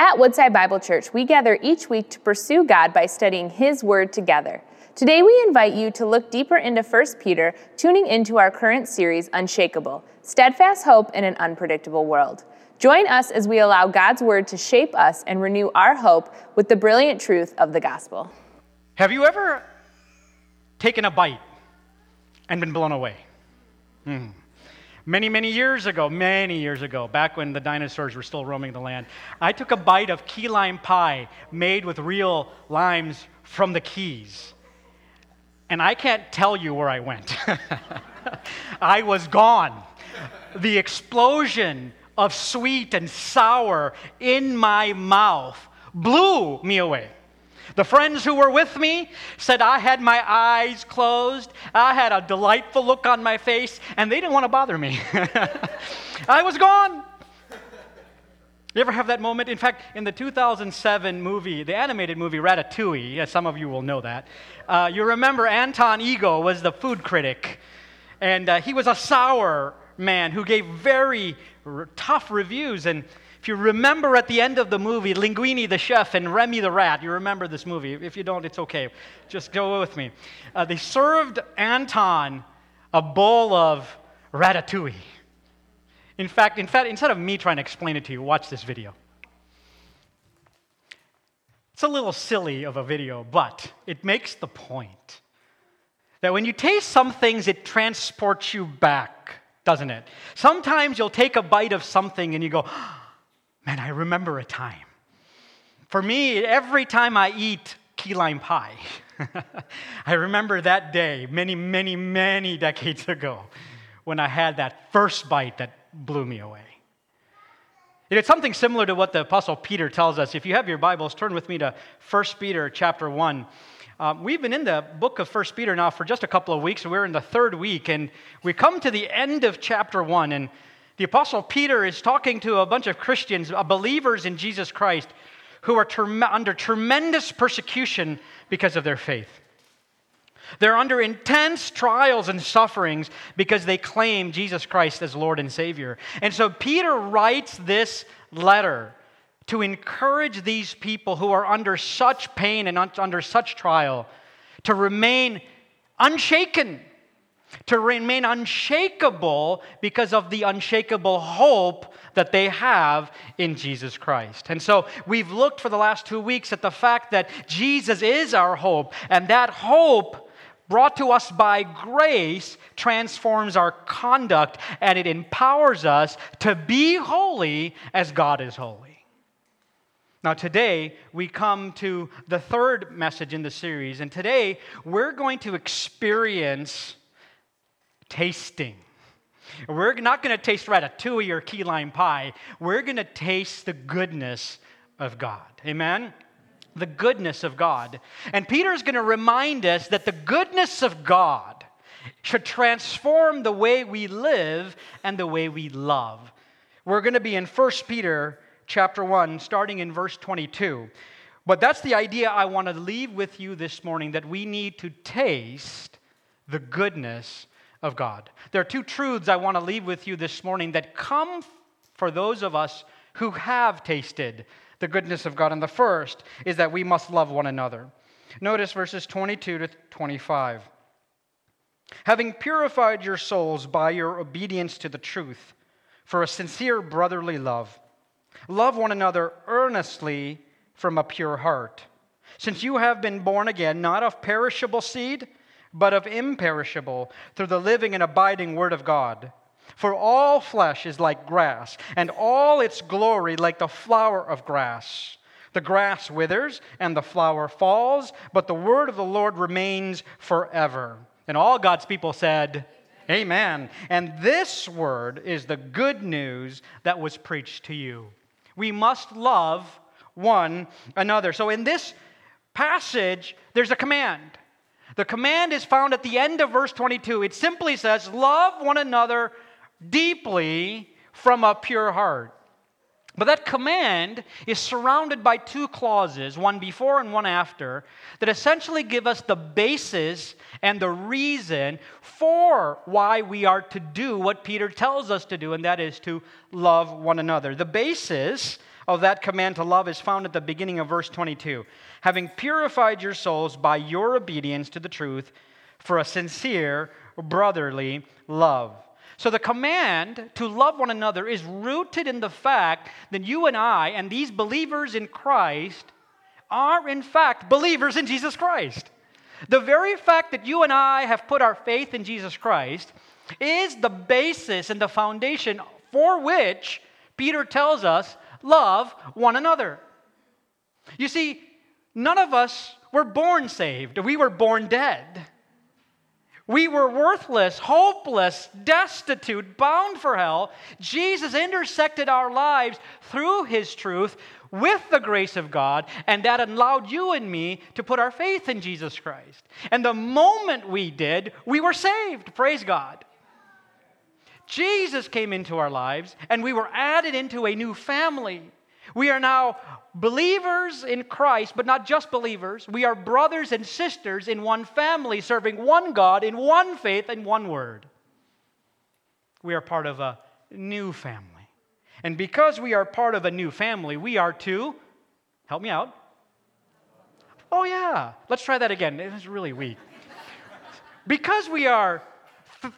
At Woodside Bible Church, we gather each week to pursue God by studying His Word together. Today, we invite you to look deeper into 1 Peter, tuning into our current series, Unshakable Steadfast Hope in an Unpredictable World. Join us as we allow God's Word to shape us and renew our hope with the brilliant truth of the gospel. Have you ever taken a bite and been blown away? Hmm. Many, many years ago, many years ago, back when the dinosaurs were still roaming the land, I took a bite of key lime pie made with real limes from the Keys. And I can't tell you where I went. I was gone. The explosion of sweet and sour in my mouth blew me away. The friends who were with me said I had my eyes closed, I had a delightful look on my face, and they didn't want to bother me. I was gone. You ever have that moment? In fact, in the 2007 movie, the animated movie Ratatouille, yes, some of you will know that, uh, you remember Anton Ego was the food critic, and uh, he was a sour man who gave very r- tough reviews. And if you remember at the end of the movie, Linguini the chef and Remy the rat, you remember this movie. If you don't, it's okay. Just go with me. Uh, they served Anton a bowl of ratatouille. In fact, in fact, instead of me trying to explain it to you, watch this video. It's a little silly of a video, but it makes the point that when you taste some things, it transports you back, doesn't it? Sometimes you'll take a bite of something and you go, Man, I remember a time. For me, every time I eat key lime pie, I remember that day many, many, many decades ago when I had that first bite that blew me away. It's something similar to what the Apostle Peter tells us. If you have your Bibles, turn with me to 1 Peter chapter 1. Um, we've been in the book of 1 Peter now for just a couple of weeks. We're in the third week, and we come to the end of chapter 1. And the Apostle Peter is talking to a bunch of Christians, uh, believers in Jesus Christ, who are ter- under tremendous persecution because of their faith. They're under intense trials and sufferings because they claim Jesus Christ as Lord and Savior. And so Peter writes this letter to encourage these people who are under such pain and under such trial to remain unshaken to remain unshakable because of the unshakable hope that they have in Jesus Christ. And so we've looked for the last two weeks at the fact that Jesus is our hope, and that hope brought to us by grace transforms our conduct and it empowers us to be holy as God is holy. Now, today we come to the third message in the series, and today we're going to experience tasting. We're not going to taste ratatouille or key lime pie. We're going to taste the goodness of God. Amen? The goodness of God. And Peter is going to remind us that the goodness of God should transform the way we live and the way we love. We're going to be in 1 Peter chapter 1 starting in verse 22. But that's the idea I want to leave with you this morning that we need to taste the goodness of God. There are two truths I want to leave with you this morning that come for those of us who have tasted the goodness of God. And the first is that we must love one another. Notice verses 22 to 25. Having purified your souls by your obedience to the truth for a sincere brotherly love, love one another earnestly from a pure heart. Since you have been born again, not of perishable seed, but of imperishable, through the living and abiding Word of God. For all flesh is like grass, and all its glory like the flower of grass. The grass withers, and the flower falls, but the word of the Lord remains forever. And all God's people said, Amen. Amen. And this word is the good news that was preached to you. We must love one another. So in this passage, there's a command. The command is found at the end of verse 22. It simply says, Love one another deeply from a pure heart. But that command is surrounded by two clauses, one before and one after, that essentially give us the basis and the reason for why we are to do what Peter tells us to do, and that is to love one another. The basis of that command to love is found at the beginning of verse 22. Having purified your souls by your obedience to the truth for a sincere brotherly love. So the command to love one another is rooted in the fact that you and I and these believers in Christ are, in fact, believers in Jesus Christ. The very fact that you and I have put our faith in Jesus Christ is the basis and the foundation for which Peter tells us love one another. You see, none of us were born saved, we were born dead. We were worthless, hopeless, destitute, bound for hell. Jesus intersected our lives through his truth with the grace of God, and that allowed you and me to put our faith in Jesus Christ. And the moment we did, we were saved. Praise God. Jesus came into our lives, and we were added into a new family. We are now believers in Christ, but not just believers. We are brothers and sisters in one family, serving one God in one faith and one word. We are part of a new family. And because we are part of a new family, we are to, help me out. Oh, yeah. Let's try that again. It was really weak. because we are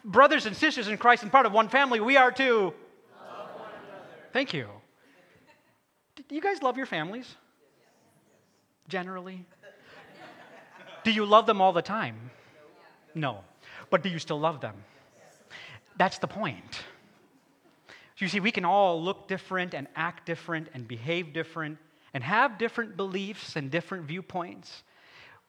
brothers and sisters in Christ and part of one family, we are to. Thank you. Do you guys love your families? Generally? Do you love them all the time? No. But do you still love them? That's the point. You see, we can all look different and act different and behave different and have different beliefs and different viewpoints.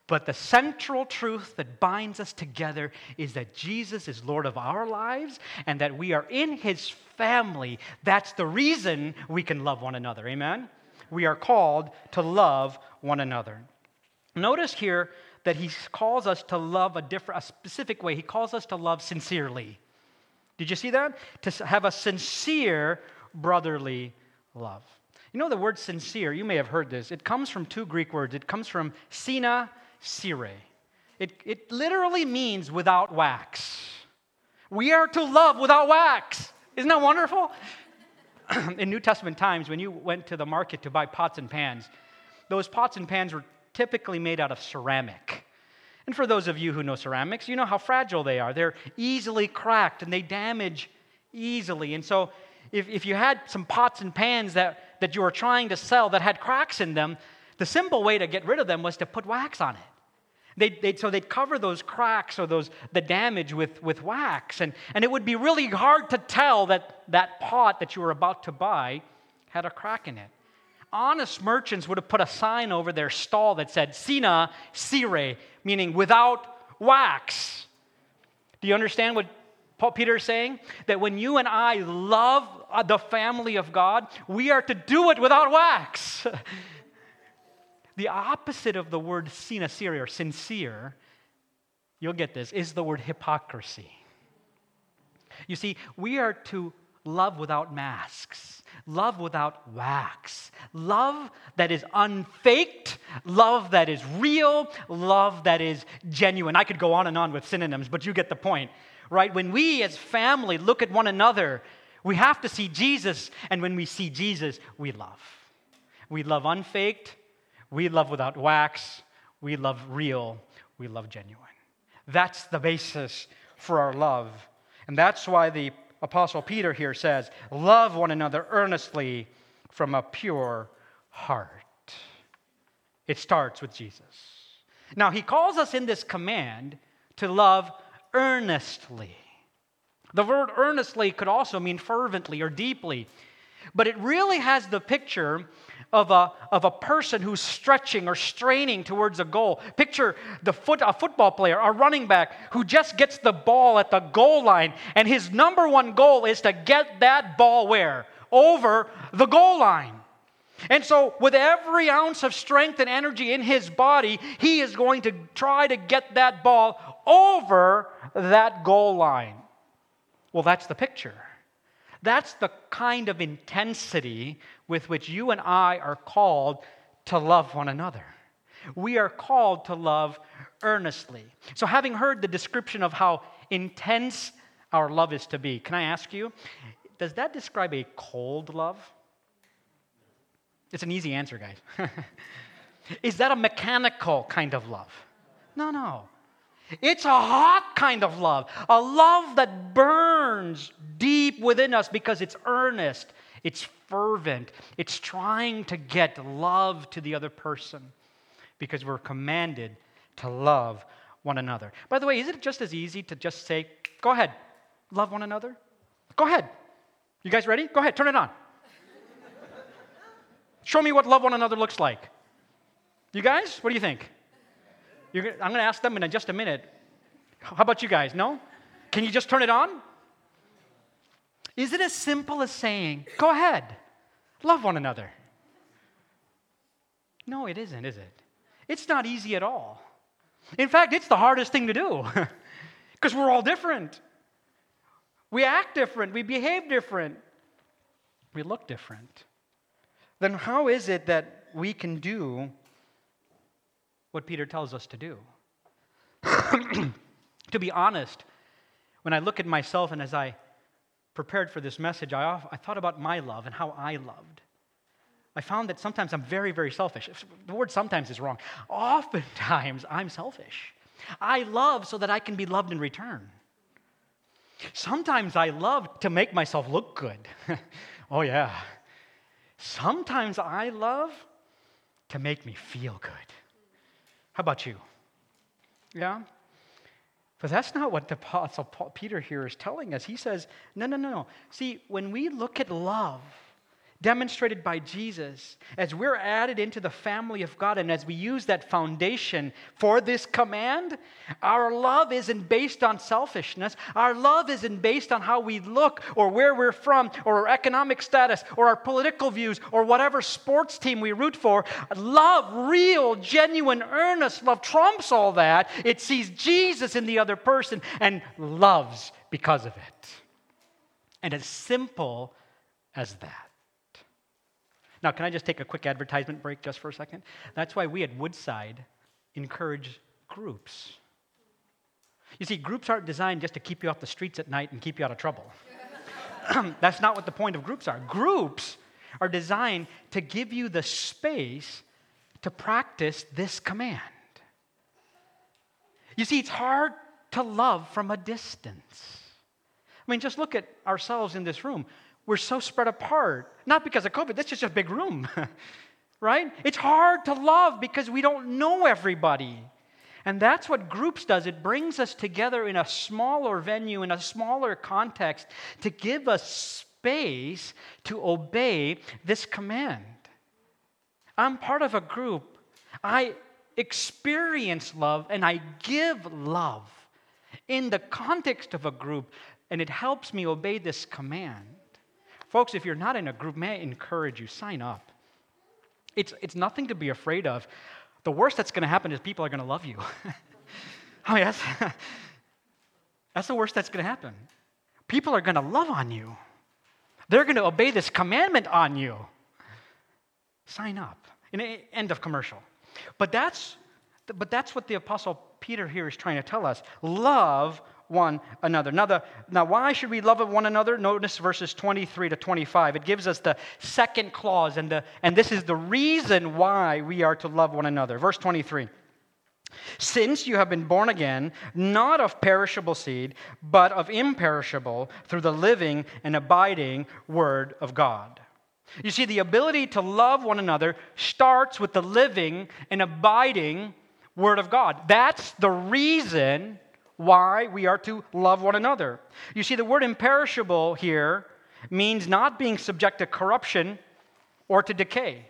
But the central truth that binds us together is that Jesus is Lord of our lives and that we are in his family. That's the reason we can love one another. Amen? We are called to love one another. Notice here that he calls us to love a different, a specific way. He calls us to love sincerely. Did you see that? To have a sincere brotherly love. You know the word sincere, you may have heard this. It comes from two Greek words. It comes from sina, sire. It, it literally means without wax. We are to love without wax. Isn't that wonderful? in New Testament times, when you went to the market to buy pots and pans, those pots and pans were typically made out of ceramic. And for those of you who know ceramics, you know how fragile they are. They're easily cracked and they damage easily. And so, if, if you had some pots and pans that, that you were trying to sell that had cracks in them, the simple way to get rid of them was to put wax on it. They'd, they'd, so they'd cover those cracks or those, the damage with, with wax. And, and it would be really hard to tell that that pot that you were about to buy had a crack in it. Honest merchants would have put a sign over their stall that said, Sina sire, meaning without wax. Do you understand what Paul Peter is saying? That when you and I love uh, the family of God, we are to do it without wax. The opposite of the word sincerity or sincere, you'll get this, is the word hypocrisy. You see, we are to love without masks, love without wax, love that is unfaked, love that is real, love that is genuine. I could go on and on with synonyms, but you get the point, right? When we as family look at one another, we have to see Jesus, and when we see Jesus, we love. We love unfaked, we love without wax. We love real. We love genuine. That's the basis for our love. And that's why the Apostle Peter here says, Love one another earnestly from a pure heart. It starts with Jesus. Now, he calls us in this command to love earnestly. The word earnestly could also mean fervently or deeply, but it really has the picture of a, of a person who's stretching or straining towards a goal. Picture the foot, a football player, a running back who just gets the ball at the goal line, and his number one goal is to get that ball where? Over the goal line. And so, with every ounce of strength and energy in his body, he is going to try to get that ball over that goal line. Well, that's the picture. That's the kind of intensity with which you and I are called to love one another. We are called to love earnestly. So, having heard the description of how intense our love is to be, can I ask you, does that describe a cold love? It's an easy answer, guys. Is that a mechanical kind of love? No, no. It's a hot kind of love, a love that burns deep within us because it's earnest, it's fervent, it's trying to get love to the other person because we're commanded to love one another. By the way, is it just as easy to just say, go ahead, love one another? Go ahead. You guys ready? Go ahead, turn it on. Show me what love one another looks like. You guys, what do you think? You're, I'm going to ask them in just a minute. How about you guys? No? Can you just turn it on? Is it as simple as saying, go ahead, love one another? No, it isn't, is it? It's not easy at all. In fact, it's the hardest thing to do because we're all different. We act different, we behave different, we look different. Then, how is it that we can do what Peter tells us to do. to be honest, when I look at myself and as I prepared for this message, I, I thought about my love and how I loved. I found that sometimes I'm very, very selfish. The word sometimes is wrong. Oftentimes, I'm selfish. I love so that I can be loved in return. Sometimes I love to make myself look good. oh, yeah. Sometimes I love to make me feel good. How about you? Yeah? But that's not what the Apostle Peter here is telling us. He says, no, no, no. No. See, when we look at love, demonstrated by Jesus, as we're added into the family of God and as we use that foundation for this command, our love isn't based on selfishness. Our love isn't based on how we look or where we're from or our economic status or our political views or whatever sports team we root for. Love, real, genuine, earnest love trumps all that. It sees Jesus in the other person and loves because of it. And as simple as that. Now, can I just take a quick advertisement break just for a second? That's why we at Woodside encourage groups. You see, groups aren't designed just to keep you off the streets at night and keep you out of trouble. That's not what the point of groups are. Groups are designed to give you the space to practice this command. You see, it's hard to love from a distance. I mean, just look at ourselves in this room we're so spread apart. Not because of COVID, that's just a big room, right? It's hard to love because we don't know everybody. And that's what groups does. It brings us together in a smaller venue, in a smaller context, to give us space to obey this command. I'm part of a group. I experience love and I give love in the context of a group, and it helps me obey this command. Folks, if you're not in a group, may I encourage you, sign up. It's, it's nothing to be afraid of. The worst that's going to happen is people are going to love you. oh, yes. that's the worst that's going to happen. People are going to love on you, they're going to obey this commandment on you. Sign up. End of commercial. But that's, but that's what the Apostle Peter here is trying to tell us. Love one another. Now, the, now, why should we love one another? Notice verses 23 to 25. It gives us the second clause, and, the, and this is the reason why we are to love one another. Verse 23. Since you have been born again, not of perishable seed, but of imperishable, through the living and abiding Word of God. You see, the ability to love one another starts with the living and abiding Word of God. That's the reason why we are to love one another. You see, the word imperishable here means not being subject to corruption or to decay.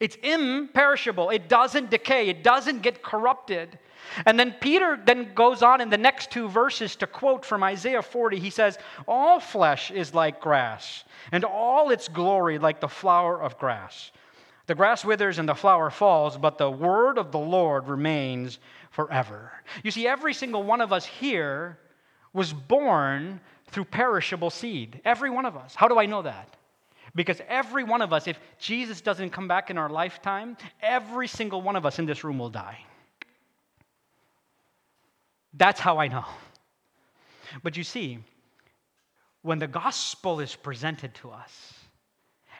It's imperishable. It doesn't decay. It doesn't get corrupted. And then Peter then goes on in the next two verses to quote from Isaiah 40. He says, All flesh is like grass, and all its glory like the flower of grass. The grass withers and the flower falls, but the word of the Lord remains forever. You see, every single one of us here was born through perishable seed. Every one of us. How do I know that? Because every one of us, if Jesus doesn't come back in our lifetime, every single one of us in this room will die. That's how I know. But you see, when the gospel is presented to us,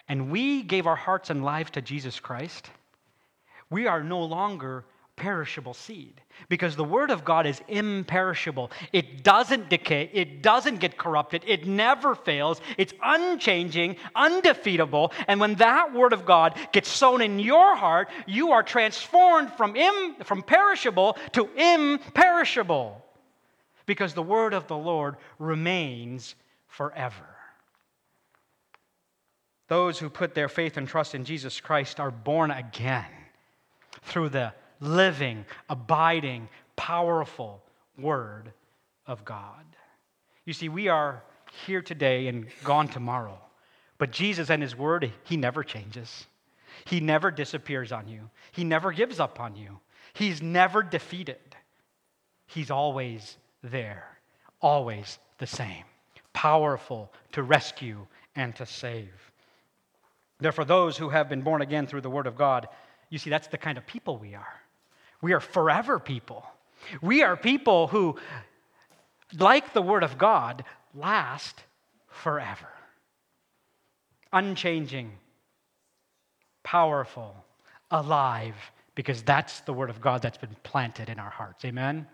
and we gave our hearts and life to Jesus Christ, we are no longer perishable seed because the word of God is imperishable. It doesn't decay, it doesn't get corrupted, it never fails, it's unchanging, undefeatable. And when that word of God gets sown in your heart, you are transformed from, Im, from perishable to imperishable because the word of the Lord remains forever. Those who put their faith and trust in Jesus Christ are born again through the living, abiding, powerful Word of God. You see, we are here today and gone tomorrow. But Jesus and His Word, He never changes. He never disappears on you. He never gives up on you. He's never defeated. He's always there, always the same, powerful to rescue and to save. Therefore, those who have been born again through the Word of God, you see, that's the kind of people we are. We are forever people. We are people who, like the Word of God, last forever. Unchanging, powerful, alive, because that's the Word of God that's been planted in our hearts. Amen?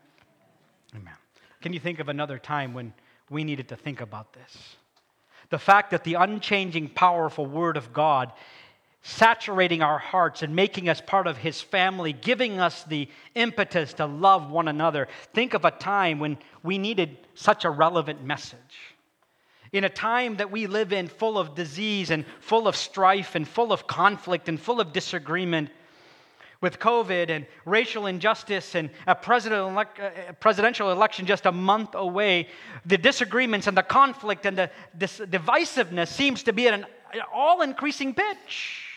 Amen. Can you think of another time when we needed to think about this? The fact that the unchanging, powerful Word of God saturating our hearts and making us part of His family, giving us the impetus to love one another. Think of a time when we needed such a relevant message. In a time that we live in, full of disease and full of strife and full of conflict and full of disagreement, with COVID and racial injustice and a uh, presidential election just a month away, the disagreements and the conflict and the divisiveness seems to be at an all increasing pitch.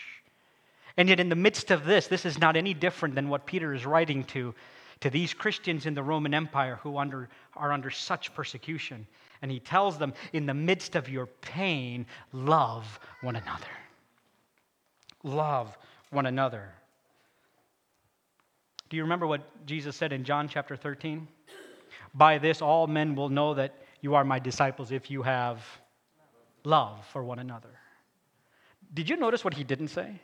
And yet, in the midst of this, this is not any different than what Peter is writing to, to these Christians in the Roman Empire who under, are under such persecution. And he tells them, in the midst of your pain, love one another. Love one another. Do you remember what Jesus said in John chapter 13? By this, all men will know that you are my disciples if you have love for one another. Did you notice what he didn't say?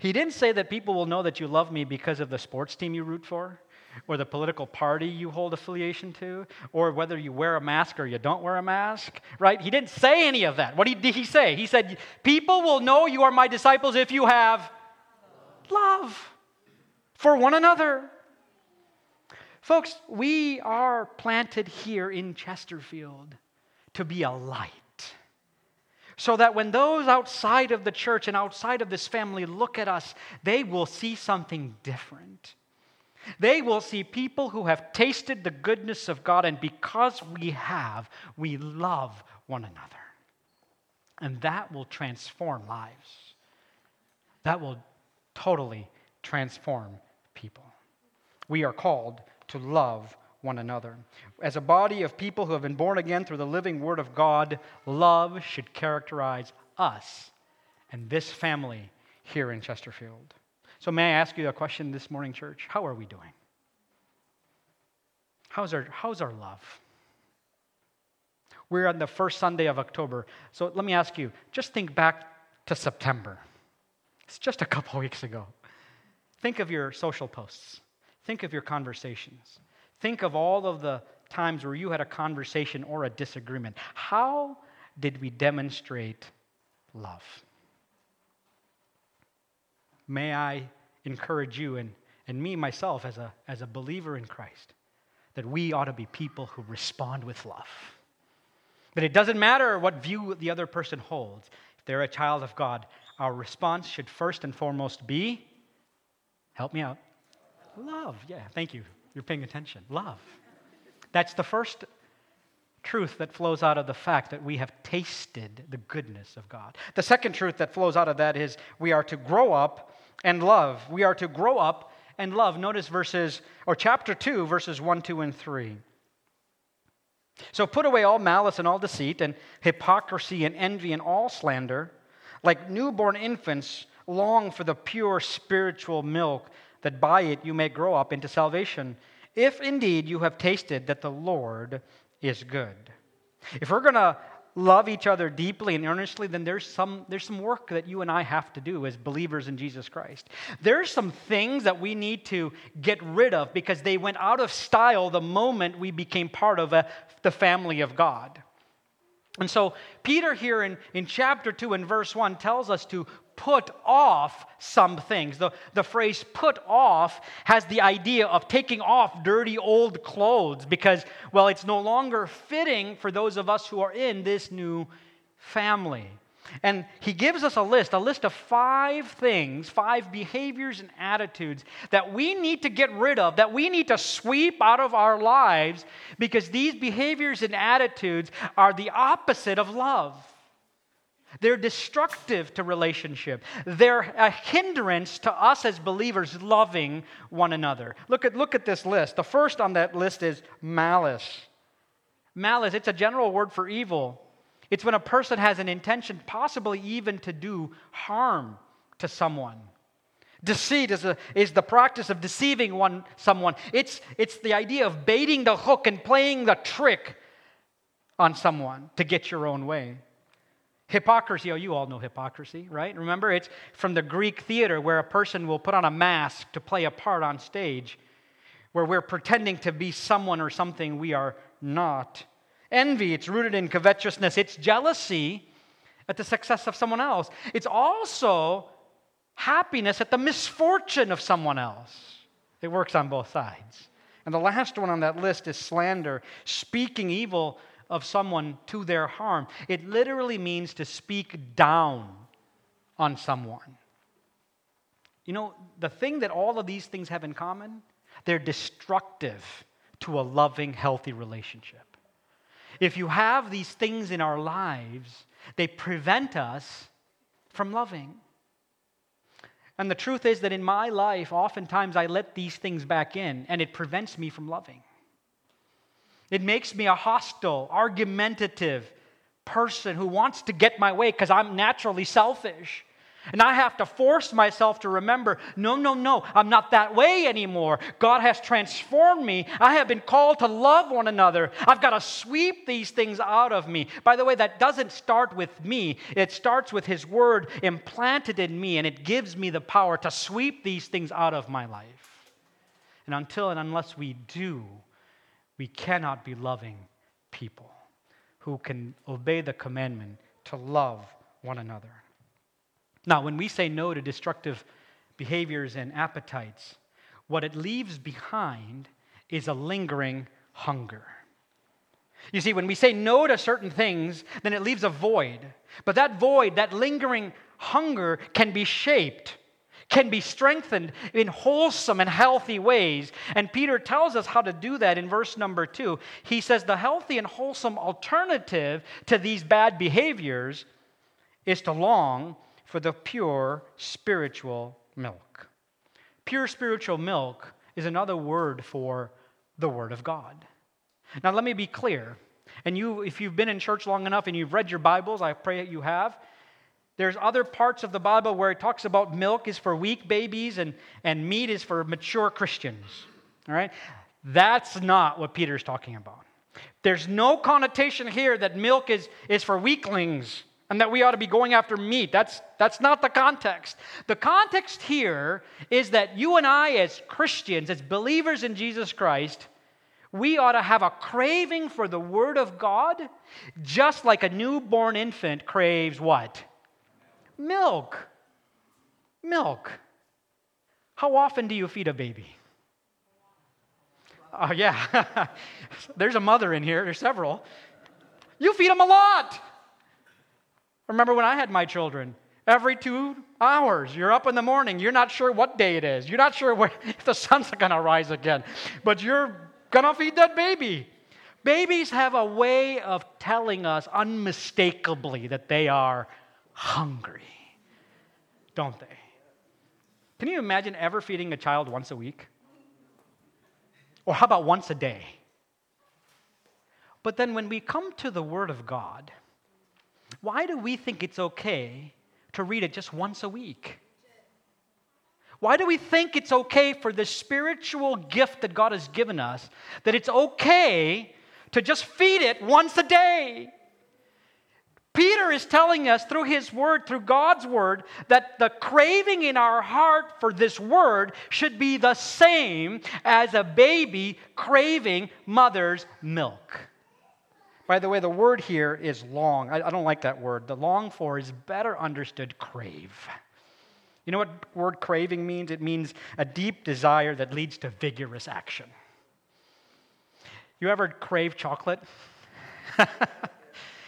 He didn't say that people will know that you love me because of the sports team you root for, or the political party you hold affiliation to, or whether you wear a mask or you don't wear a mask, right? He didn't say any of that. What did he say? He said, People will know you are my disciples if you have love for one another. Folks, we are planted here in Chesterfield to be a light so that when those outside of the church and outside of this family look at us, they will see something different. They will see people who have tasted the goodness of God, and because we have, we love one another. And that will transform lives. That will totally transform people. We are called to love one another. As a body of people who have been born again through the living Word of God, love should characterize us and this family here in Chesterfield. So, may I ask you a question this morning, church? How are we doing? How's our, how's our love? We're on the first Sunday of October. So, let me ask you just think back to September. It's just a couple weeks ago. Think of your social posts, think of your conversations. Think of all of the times where you had a conversation or a disagreement. How did we demonstrate love? May I encourage you and, and me, myself, as a, as a believer in Christ, that we ought to be people who respond with love. That it doesn't matter what view the other person holds, if they're a child of God, our response should first and foremost be help me out. Love. Yeah, thank you. You're paying attention. Love. That's the first truth that flows out of the fact that we have tasted the goodness of God. The second truth that flows out of that is we are to grow up and love. We are to grow up and love. Notice verses, or chapter 2, verses 1, 2, and 3. So put away all malice and all deceit and hypocrisy and envy and all slander. Like newborn infants, long for the pure spiritual milk that by it you may grow up into salvation, if indeed you have tasted that the Lord is good. If we're going to love each other deeply and earnestly, then there's some, there's some work that you and I have to do as believers in Jesus Christ. There's some things that we need to get rid of because they went out of style the moment we became part of a, the family of God. And so, Peter here in, in chapter 2 and verse 1 tells us to put off some things. The, the phrase put off has the idea of taking off dirty old clothes because, well, it's no longer fitting for those of us who are in this new family. And he gives us a list, a list of five things, five behaviors and attitudes that we need to get rid of, that we need to sweep out of our lives because these behaviors and attitudes are the opposite of love. They're destructive to relationship. They're a hindrance to us as believers loving one another. Look at, look at this list. The first on that list is malice. Malice, it's a general word for evil. It's when a person has an intention, possibly even to do harm to someone. Deceit is, a, is the practice of deceiving one, someone. It's, it's the idea of baiting the hook and playing the trick on someone to get your own way. Hypocrisy, oh, you all know hypocrisy, right? Remember, it's from the Greek theater where a person will put on a mask to play a part on stage, where we're pretending to be someone or something we are not. Envy, it's rooted in covetousness, it's jealousy at the success of someone else. It's also happiness at the misfortune of someone else. It works on both sides. And the last one on that list is slander, speaking evil of someone to their harm. It literally means to speak down on someone. You know, the thing that all of these things have in common, they're destructive to a loving, healthy relationship. If you have these things in our lives, they prevent us from loving. And the truth is that in my life, oftentimes I let these things back in, and it prevents me from loving. It makes me a hostile, argumentative person who wants to get my way because I'm naturally selfish. And I have to force myself to remember no, no, no, I'm not that way anymore. God has transformed me. I have been called to love one another. I've got to sweep these things out of me. By the way, that doesn't start with me, it starts with His Word implanted in me, and it gives me the power to sweep these things out of my life. And until and unless we do, we cannot be loving people who can obey the commandment to love one another. Now, when we say no to destructive behaviors and appetites, what it leaves behind is a lingering hunger. You see, when we say no to certain things, then it leaves a void. But that void, that lingering hunger, can be shaped can be strengthened in wholesome and healthy ways. And Peter tells us how to do that in verse number two. He says the healthy and wholesome alternative to these bad behaviors is to long for the pure spiritual milk. Pure spiritual milk is another word for the Word of God. Now, let me be clear. And you, if you've been in church long enough and you've read your Bibles, I pray that you have, there's other parts of the Bible where it talks about milk is for weak babies and, and meat is for mature Christians. All right? That's not what Peter's talking about. There's no connotation here that milk is, is for weaklings and that we ought to be going after meat. That's, that's not the context. The context here is that you and I, as Christians, as believers in Jesus Christ, we ought to have a craving for the Word of God, just like a newborn infant craves what? Milk. Milk. How often do you feed a baby? Oh, yeah. There's a mother in here. There's several. You feed them a lot. Remember when I had my children? Every two hours, you're up in the morning. You're not sure what day it is. You're not sure where, if the sun's going to rise again. But you're going to feed that baby. Babies have a way of telling us unmistakably that they are hungry, don't they? Can you imagine ever feeding a child once a week? Or how about once a day? But then when we come to the Word of God, why do we think it's okay to read it just once a week? Why do we think it's okay for the spiritual gift that God has given us, that it's okay to just feed it once a day? Peter is telling us through his word, through God's word, that the craving in our heart for this word should be the same as a baby craving mother's milk. By the way, the word here is long. I, I don't like that word. The long for is better understood crave. You know what word craving means? It means a deep desire that leads to vigorous action. You ever crave chocolate?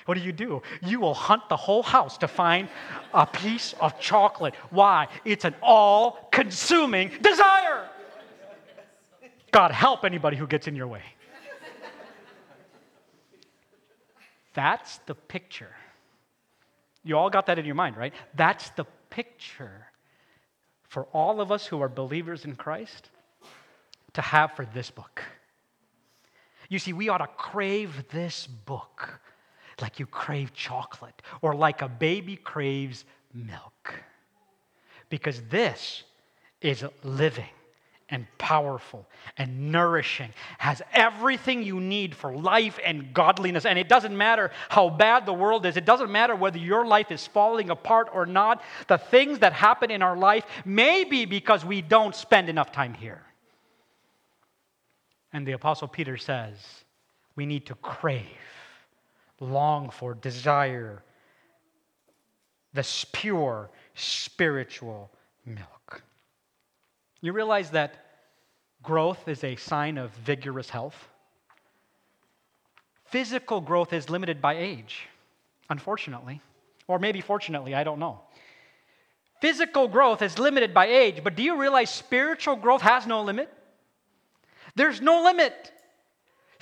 what do you do? You will hunt the whole house to find a piece of chocolate. Why? It's an all consuming desire. God help anybody who gets in your way. That's the picture. You all got that in your mind, right? That's the picture for all of us who are believers in Christ to have for this book. You see, we ought to crave this book like you crave chocolate or like a baby craves milk. Because this is living and powerful and nourishing, has everything you need for life and godliness. And it doesn't matter how bad the world is, it doesn't matter whether your life is falling apart or not. The things that happen in our life may be because we don't spend enough time here. And the Apostle Peter says we need to crave, long for, desire this pure spiritual milk. You realize that growth is a sign of vigorous health? Physical growth is limited by age, unfortunately. Or maybe fortunately, I don't know. Physical growth is limited by age, but do you realize spiritual growth has no limit? There's no limit.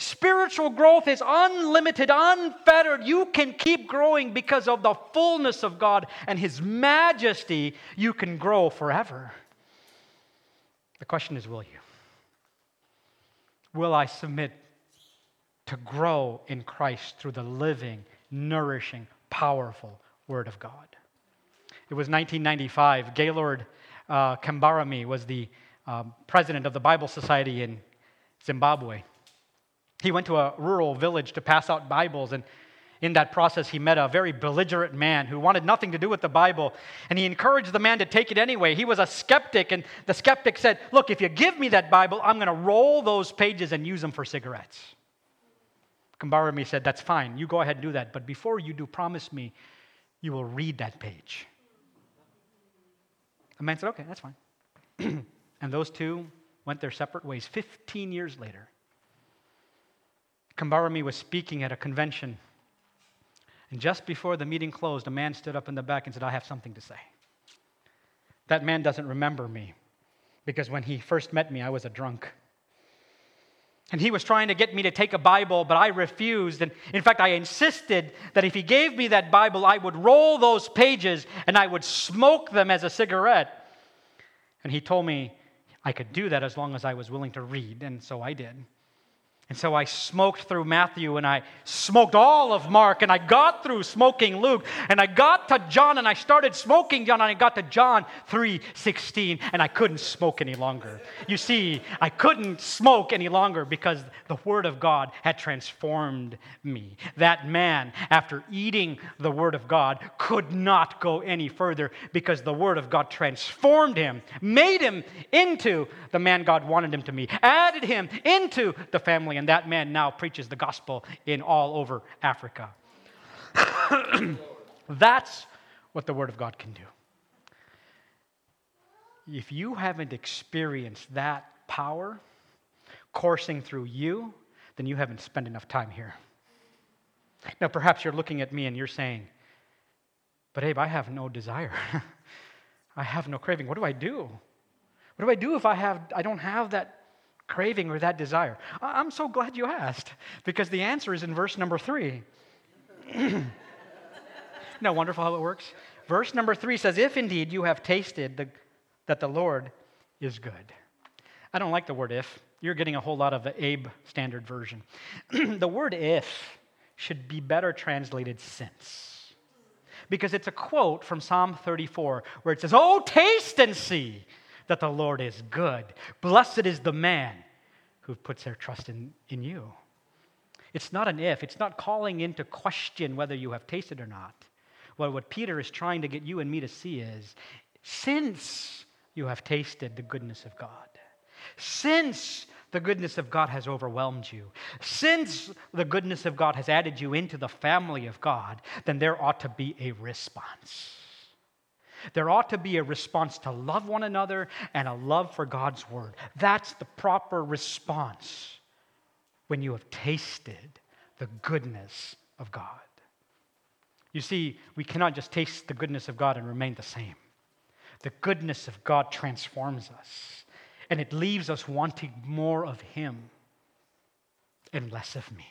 Spiritual growth is unlimited, unfettered. You can keep growing because of the fullness of God and His majesty. You can grow forever. The question is will you? Will I submit to grow in Christ through the living, nourishing, powerful Word of God? It was 1995. Gaylord uh, Kambarami was the um, president of the Bible Society in Zimbabwe. He went to a rural village to pass out Bibles, and in that process, he met a very belligerent man who wanted nothing to do with the Bible, and he encouraged the man to take it anyway. He was a skeptic, and the skeptic said, Look, if you give me that Bible, I'm going to roll those pages and use them for cigarettes. Kambarami said, That's fine. You go ahead and do that. But before you do, promise me you will read that page. The man said, Okay, that's fine. and those two went their separate ways. 15 years later, Kambarami was speaking at a convention and just before the meeting closed, a man stood up in the back and said, I have something to say. That man doesn't remember me because when he first met me, I was a drunk. And he was trying to get me to take a Bible, but I refused. And in fact, I insisted that if he gave me that Bible, I would roll those pages and I would smoke them as a cigarette. And he told me I could do that as long as I was willing to read, and so I did. And so I smoked through Matthew and I smoked all of Mark and I got through smoking Luke and I got to John and I started smoking John and I got to John 3:16 and I couldn't smoke any longer. You see, I couldn't smoke any longer because the word of God had transformed me. That man after eating the word of God could not go any further because the word of God transformed him, made him into the man God wanted him to be, added him into the family and that man now preaches the gospel in all over Africa. That's what the Word of God can do. If you haven't experienced that power coursing through you, then you haven't spent enough time here. Now, perhaps you're looking at me and you're saying, But Abe, I have no desire. I have no craving. What do I do? What do I do if I, have, I don't have that craving or that desire? I'm so glad you asked because the answer is in verse number three. Isn't wonderful how it works? Verse number three says, If indeed you have tasted the, that the Lord is good. I don't like the word if. You're getting a whole lot of the Abe standard version. the word if should be better translated since. Because it's a quote from Psalm 34 where it says, Oh, taste and see that the Lord is good. Blessed is the man who puts their trust in, in you. It's not an if, it's not calling into question whether you have tasted or not. Well, what Peter is trying to get you and me to see is since you have tasted the goodness of God, since the goodness of God has overwhelmed you, since the goodness of God has added you into the family of God, then there ought to be a response. There ought to be a response to love one another and a love for God's word. That's the proper response when you have tasted the goodness of God. You see, we cannot just taste the goodness of God and remain the same. The goodness of God transforms us, and it leaves us wanting more of Him and less of me.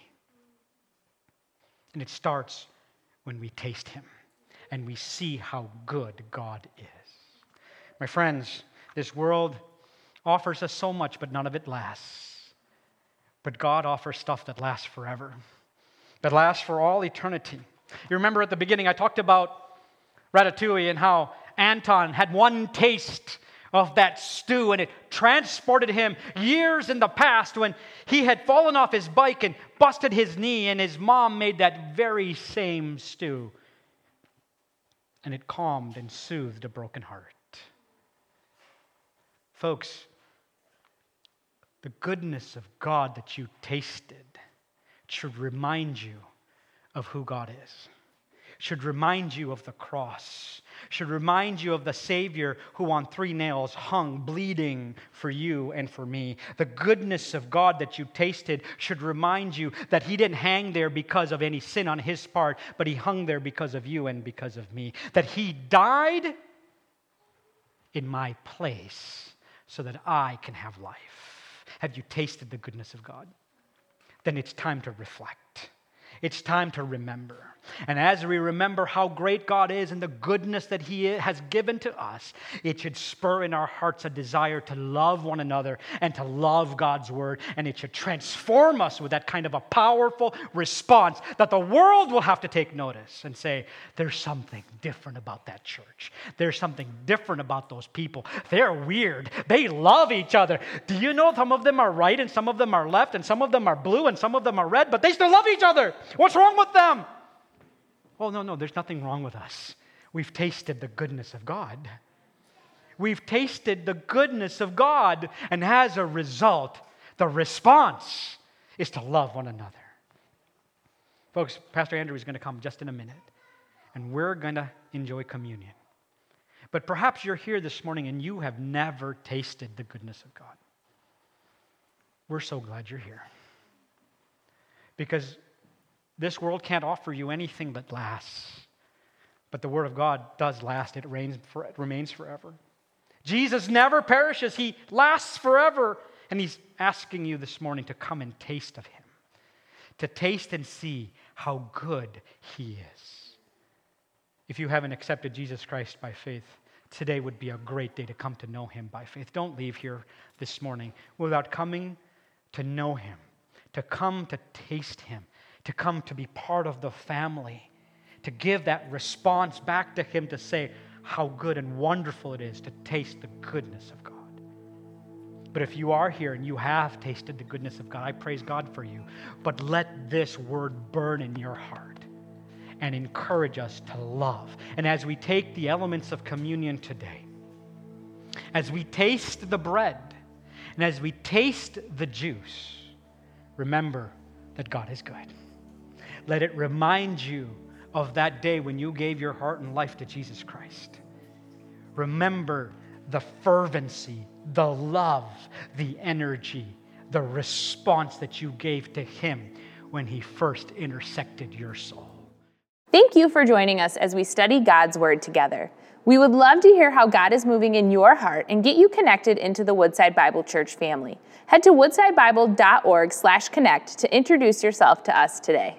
And it starts when we taste Him and we see how good God is. My friends, this world offers us so much, but none of it lasts. But God offers stuff that lasts forever, that lasts for all eternity. You remember at the beginning, I talked about ratatouille and how Anton had one taste of that stew, and it transported him years in the past when he had fallen off his bike and busted his knee, and his mom made that very same stew and it calmed and soothed a broken heart. Folks, the goodness of God that you tasted should remind you of who God is should remind you of the cross, should remind you of the Savior who on three nails hung, bleeding for you and for me. The goodness of God that you tasted should remind you that He didn't hang there because of any sin on His part, but He hung there because of you and because of me. That He died in my place so that I can have life. Have you tasted the goodness of God? Then it's time to reflect. It's time to remember. And as we remember how great God is and the goodness that He has given to us, it should spur in our hearts a desire to love one another and to love God's Word. And it should transform us with that kind of a powerful response that the world will have to take notice and say, There's something different about that church. There's something different about those people. They're weird. They love each other. Do you know some of them are right and some of them are left and some of them are blue and some of them are red, but they still love each other? What's wrong with them? Oh, no, no, there's nothing wrong with us. We've tasted the goodness of God. We've tasted the goodness of God, and as a result, the response is to love one another. Folks, Pastor Andrew is going to come just in a minute, and we're going to enjoy communion. But perhaps you're here this morning and you have never tasted the goodness of God. We're so glad you're here. Because this world can't offer you anything that lasts. But the Word of God does last, it, reigns for, it remains forever. Jesus never perishes, He lasts forever. And He's asking you this morning to come and taste of Him, to taste and see how good He is. If you haven't accepted Jesus Christ by faith, today would be a great day to come to know Him by faith. Don't leave here this morning without coming to know Him, to come to taste Him to come to be part of the family, to give that response back to Him to say how good and wonderful it is to taste the goodness of God. But if you are here and you have tasted the goodness of God, I praise God for you. But let this word burn in your heart and encourage us to love. And as we take the elements of communion today, as we taste the bread, and as we taste the juice, remember that God is good. Let it remind you of that day when you gave your heart and life to Jesus Christ. Remember the fervency, the love, the energy, the response that you gave to Him when He first intersected your soul. Thank you for joining us as we study God's Word together. We would love to hear how God is moving in your heart and get you connected into the Woodside Bible Church family. Head to woodsidebible.org/connect to introduce yourself to us today.